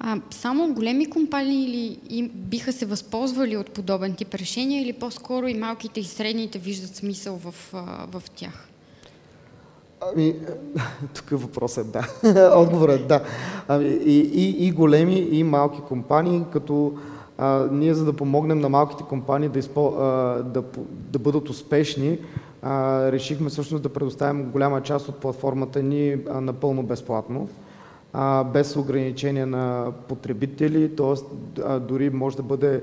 А, само големи компании или и биха се възползвали от подобен тип решения или по-скоро и малките и средните виждат смисъл в, в тях? Ами, <laughs> тук въпросът е да. <laughs> Отговорът е да. Ами, и, и, и големи, и малки компании, като а, ние за да помогнем на малките компании да, изпо, а, да, да бъдат успешни, а, решихме всъщност да предоставим голяма част от платформата ни а, напълно безплатно, а, без ограничения на потребители, т.е. дори може да бъде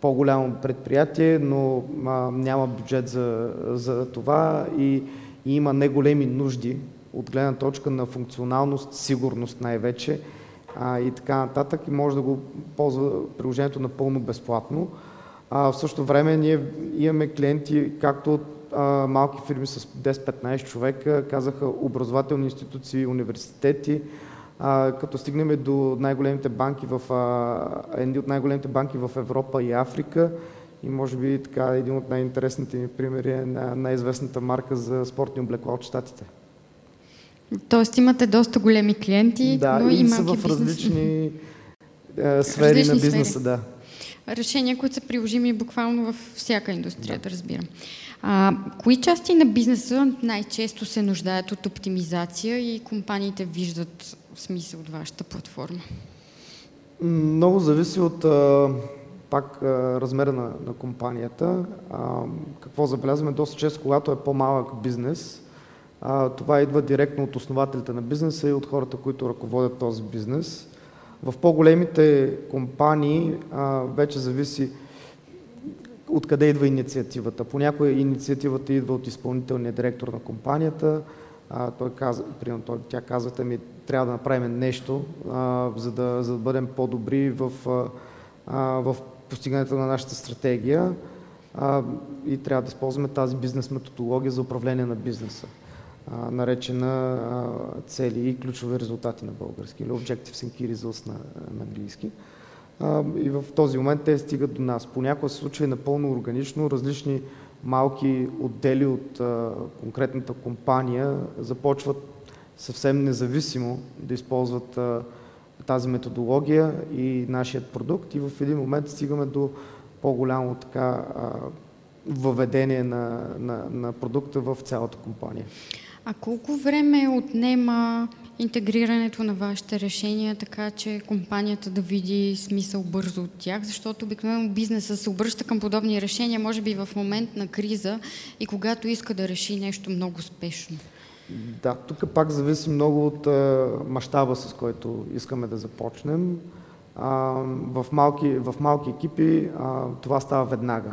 по-голямо предприятие, но а, няма бюджет за, за това и, и има неголеми нужди от гледна точка на функционалност, сигурност най-вече а, и така нататък и може да го ползва приложението напълно безплатно. А, в същото време ние имаме клиенти както от а, малки фирми с 10-15 човека, казаха образователни институции, университети, а, като стигнем до най-големите банки в, а, едни от най-големите банки в Европа и Африка. И може би така един от най-интересните ми примери е на най-известната марка за спортни облекла от Штатите. Тоест имате доста големи клиенти, да, но и, и са в различни <laughs> е, сфери различни на бизнеса. Сфери. Да. Решения, които са приложими буквално във всяка индустрия, да, да разбирам. А, кои части на бизнеса най-често се нуждаят от оптимизация и компаниите виждат смисъл от вашата платформа? Много зависи от а, пак размера на, на компанията. А, какво забелязваме? Доста често, когато е по-малък бизнес, това идва директно от основателите на бизнеса и от хората, които ръководят този бизнес. В по-големите компании вече зависи откъде идва инициативата. Понякога инициативата идва от изпълнителния директор на компанията. Той каза, примерно, той, тя казва, ми трябва да направим нещо, за, да, за да бъдем по-добри в, в постигането на нашата стратегия и трябва да използваме тази бизнес методология за управление на бизнеса, наречена цели и ключови резултати на български или Objectives and Key Results на, на английски. И в този момент те стигат до нас. Понякога се случва и напълно органично, различни малки отдели от конкретната компания започват съвсем независимо да използват тази методология и нашият продукт и в един момент стигаме до по-голямо така въведение на, на, на продукта в цялата компания. А колко време отнема интегрирането на вашите решения, така че компанията да види смисъл бързо от тях, защото обикновено бизнеса се обръща към подобни решения, може би в момент на криза и когато иска да реши нещо много спешно. Да, тук пак зависи много от мащаба, с който искаме да започнем. А, в, малки, в малки екипи а, това става веднага.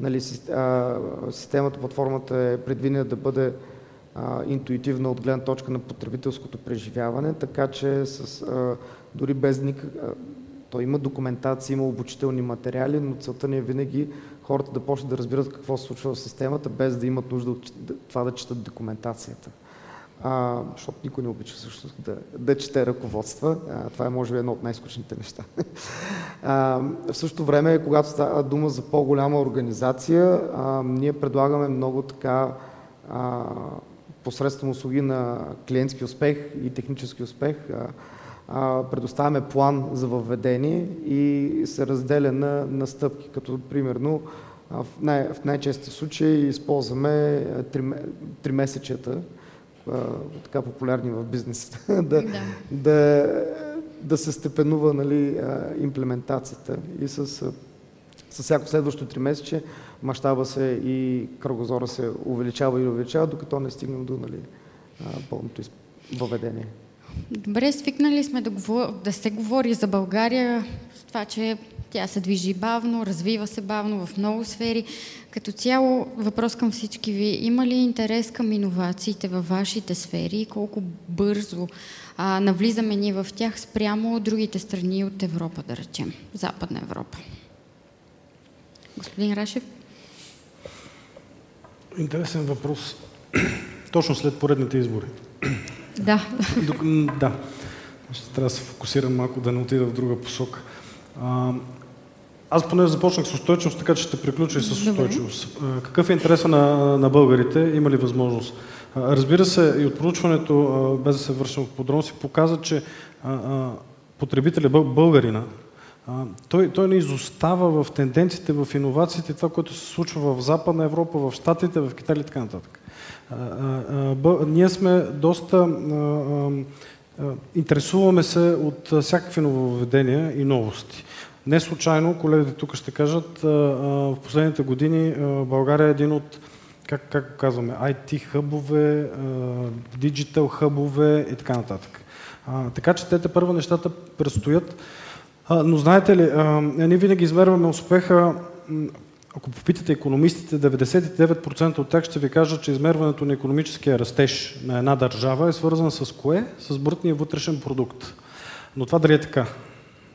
Нали, системата, платформата е предвидена да бъде а, интуитивна от гледна точка на потребителското преживяване, така че с, а, дори без никак... То има документация, има обучителни материали, но целта ни е винаги хората да почнат да разбират какво се случва в системата, без да имат нужда от това да четат документацията. А, защото никой не обича също да, да чете ръководства. А, това е може би едно от най-скучните неща. <laughs> А, в същото време, когато става дума за по-голяма организация, а, ние предлагаме много така посредством услуги на клиентски успех и технически успех, предоставяме план за въведение и се разделя на, на стъпки, като примерно в, най- в най-чести случаи използваме три, месечета, така популярни в бизнеса, <laughs> да, да. да, да се степенува нали, имплементацията и с, с всяко следващо три месече мащаба се и кръгозора се увеличава и увеличава, докато не стигнем до нали, пълното въведение. Добре, свикнали сме да, говор... да се говори за България с това, че тя се движи бавно, развива се бавно в много сфери. Като цяло, въпрос към всички ви. Има ли интерес към иновациите във вашите сфери и колко бързо а, навлизаме ние в тях спрямо от другите страни от Европа, да речем, Западна Европа? Господин Рашев? Интересен въпрос. Точно след поредните избори. Да. да. Ще трябва да се фокусирам малко, да не отида в друга посока. А, аз поне започнах с устойчивост, така че ще приключа и с устойчивост. А, какъв е интереса на, на българите? Има ли възможност? Разбира се, и от проучването, без да се вършим в подробности, показа, че а, а, потребителя, българина, той, той не изостава в тенденциите, в иновациите, това, което се случва в Западна Европа, в Штатите, в Китай и така нататък. ние сме доста... интересуваме се от всякакви нововведения и новости. Не случайно, колегите тук ще кажат, в последните години България е един от, как, как казваме, IT хъбове, диджитал хъбове и така нататък. така че те първа нещата предстоят. Но знаете ли, ние винаги измерваме успеха, ако попитате економистите, 99% от тях ще ви кажат, че измерването на економическия растеж на една държава е свързан с кое? С брутния вътрешен продукт. Но това дали е така?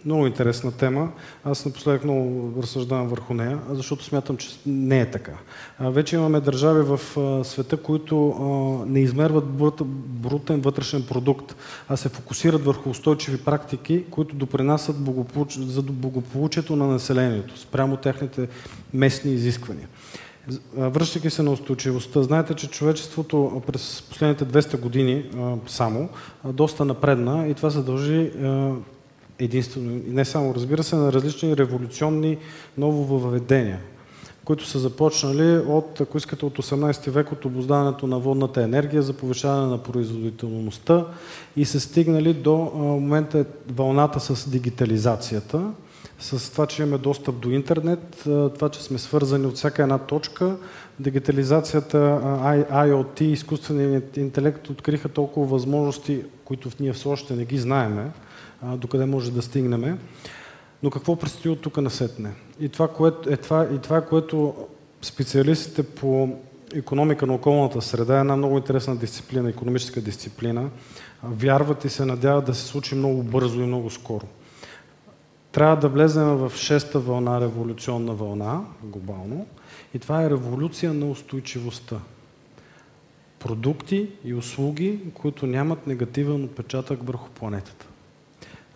Много интересна тема. Аз напоследък много разсъждавам върху нея, защото смятам, че не е така. Вече имаме държави в света, които не измерват брутен вътрешен продукт, а се фокусират върху устойчиви практики, които допринасят за благополучието на населението, спрямо техните местни изисквания. Връщайки се на устойчивостта, знаете, че човечеството през последните 200 години само доста напредна и това се дължи единствено, и не само, разбира се, на различни революционни нововъведения, които са започнали от, ако искате, от 18 век, от обоздаването на водната енергия за повишаване на производителността и се стигнали до момента вълната с дигитализацията. с това, че имаме достъп до интернет, това, че сме свързани от всяка една точка, дигитализацията, IoT, изкуственият интелект откриха толкова възможности, които ние все още не ги знаеме, докъде може да стигнем. Но какво предстои от тук насетне? И това, което, е това, и това, което специалистите по економика на околната среда е една много интересна дисциплина, економическа дисциплина. Вярват и се надяват да се случи много бързо и много скоро. Трябва да влезем в шеста вълна, революционна вълна, глобално, и това е революция на устойчивостта. Продукти и услуги, които нямат негативен отпечатък върху планетата.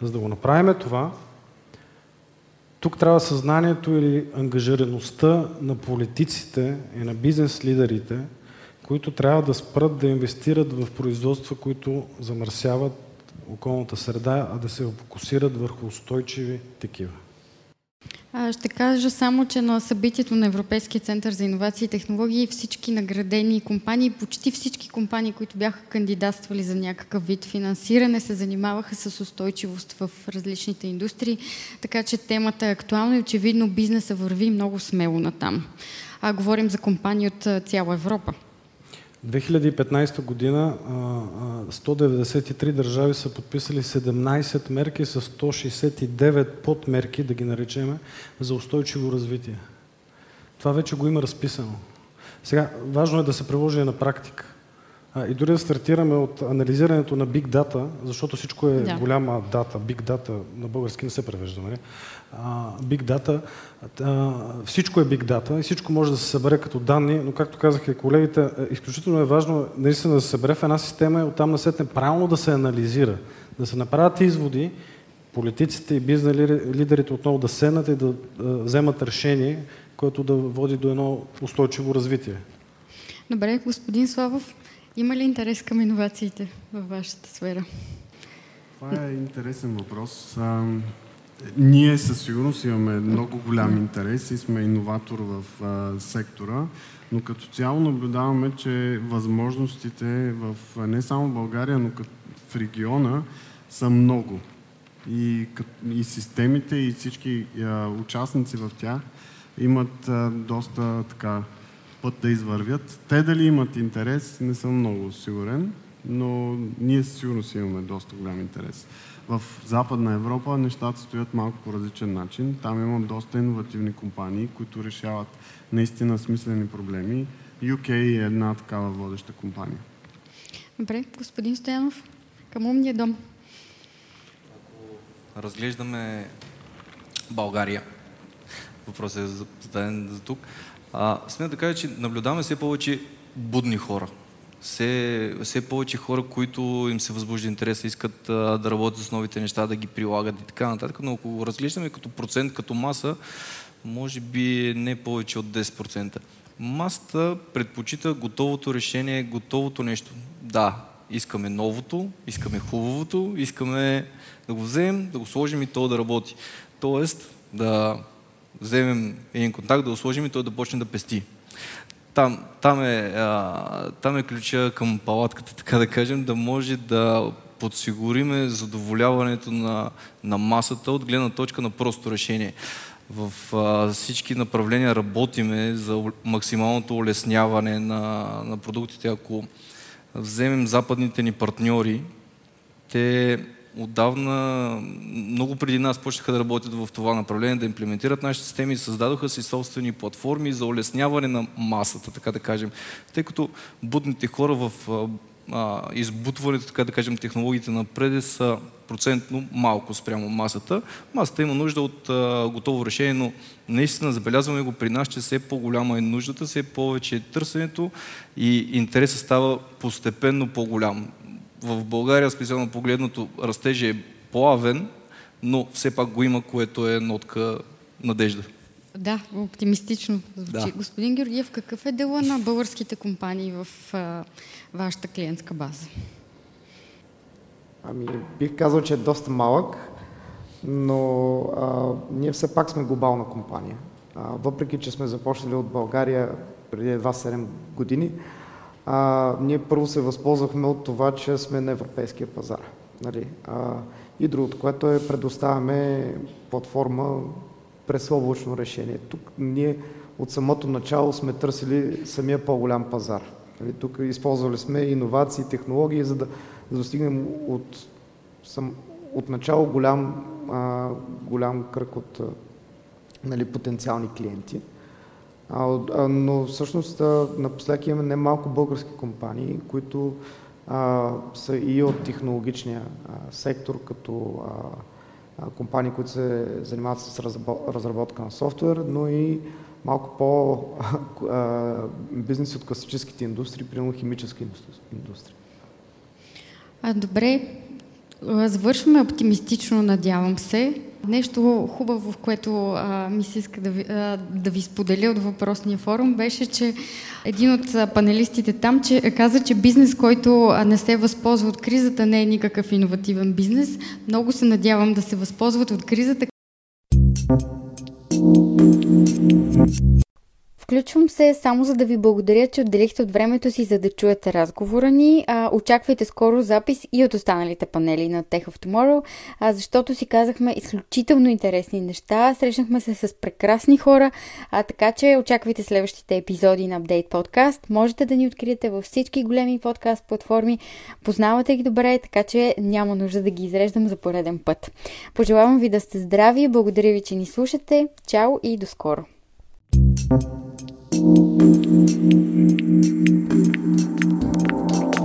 За да го направим това, тук трябва съзнанието или ангажираността на политиците и на бизнес лидерите, които трябва да спрат да инвестират в производства, които замърсяват околната среда, а да се фокусират върху устойчиви такива. Ще кажа само, че на събитието на Европейския център за инновации и технологии всички наградени компании, почти всички компании, които бяха кандидатствали за някакъв вид финансиране, се занимаваха с устойчивост в различните индустрии, така че темата е актуална и очевидно бизнеса върви много смело натам. А говорим за компании от цяла Европа. 2015 година 193 държави са подписали 17 мерки с 169 подмерки, да ги наречеме, за устойчиво развитие. Това вече го има разписано. Сега, важно е да се приложи на практика. И дори да стартираме от анализирането на Big Data, защото всичко е да. голяма дата. Big Data на български не се превежда, нали? Big Data, всичко е Big Data и всичко може да се събере като данни, но както казаха и колегите, е, изключително е важно наистина да се събере в една система и оттам насетне правилно да се анализира, да се направят изводи, политиците и бизнес лидерите отново да седнат и да вземат решение, което да води до едно устойчиво развитие. Добре, господин Славов, има ли интерес към иновациите във вашата сфера? Това е интересен въпрос. Ние със сигурност имаме много голям интерес и сме иноватор в а, сектора, но като цяло наблюдаваме, че възможностите в не само България, но в региона са много. И, и системите, и всички а, участници в тях имат а, доста така път да извървят. Те дали имат интерес, не съм много сигурен, но ние сигурно си имаме доста голям интерес. В Западна Европа нещата стоят малко по различен начин. Там има доста иновативни компании, които решават наистина смислени проблеми. UK е една такава водеща компания. Добре, господин Стоянов, към умния дом. Ако разглеждаме България, въпросът е зададен за тук, а, сме да кажа, че наблюдаваме все повече будни хора – все, все повече хора, които им се възбужда интерес, искат а, да работят с новите неща, да ги прилагат и така нататък, но ако го разглеждаме като процент, като маса, може би не повече от 10%. Масата предпочита готовото решение, готовото нещо. Да, искаме новото, искаме хубавото, искаме да го вземем, да го сложим и то да работи. Тоест, да вземем един контакт, да го сложим и той да почне да пести там, там, е, а, там е ключа към палатката, <laughs> така да кажем, да може да подсигуриме задоволяването на, на масата от гледна точка на просто решение. В а, всички направления работиме за максималното улесняване на, на продуктите. Ако вземем западните ни партньори, те отдавна, много преди нас почнаха да работят в това направление, да имплементират нашите системи и създадоха си собствени платформи за улесняване на масата, така да кажем. Тъй като будните хора в а, избутването, така да кажем, технологиите напред са процентно малко спрямо масата. Масата има нужда от а, готово решение, но наистина забелязваме го при нас, че все по-голяма е нуждата, все повече е търсенето и интересът става постепенно по-голям в България, специално погледнато, растежа е плавен, но все пак го има, което е нотка надежда. Да, оптимистично звучи. Да. Господин Георгиев, какъв е дела на българските компании в а, вашата клиентска база? Ами, бих казал, че е доста малък, но а, ние все пак сме глобална компания. А, въпреки, че сме започнали от България преди едва 7 години, а, ние първо се възползвахме от това, че сме на европейския пазар. Нали? А, и другото, което е предоставяме платформа през облачно решение. Тук ние от самото начало сме търсили самия по-голям пазар. Нали? Тук използвали сме иновации, технологии, за да, достигнем от, сам, от начало голям, а, голям кръг от нали, потенциални клиенти. А, а, но всъщност напоследък имаме немалко български компании, които а, са и от технологичния а, сектор, като а, а, компании, които се занимават с разработка на софтуер, но и малко по <laughs> а, бизнеси от класическите индустрии, примерно химическа индустрия. А, добре, завършваме оптимистично, надявам се. Нещо хубаво, в което а, ми се иска да ви, а, да ви споделя от въпросния форум, беше, че един от панелистите там че, каза, че бизнес, който не се възползва от кризата, не е никакъв иновативен бизнес. Много се надявам да се възползват от кризата. Включвам се само за да ви благодаря, че отделихте от времето си, за да чуете разговора ни. А, очаквайте скоро запис и от останалите панели на Tech of Tomorrow, а, защото си казахме изключително интересни неща. Срещнахме се с прекрасни хора, а, така че очаквайте следващите епизоди на Update Podcast. Можете да ни откриете във всички големи подкаст платформи. Познавате ги добре, така че няма нужда да ги изреждам за пореден път. Пожелавам ви да сте здрави, благодаря ви, че ни слушате. Чао и до скоро! thank you. Thank you.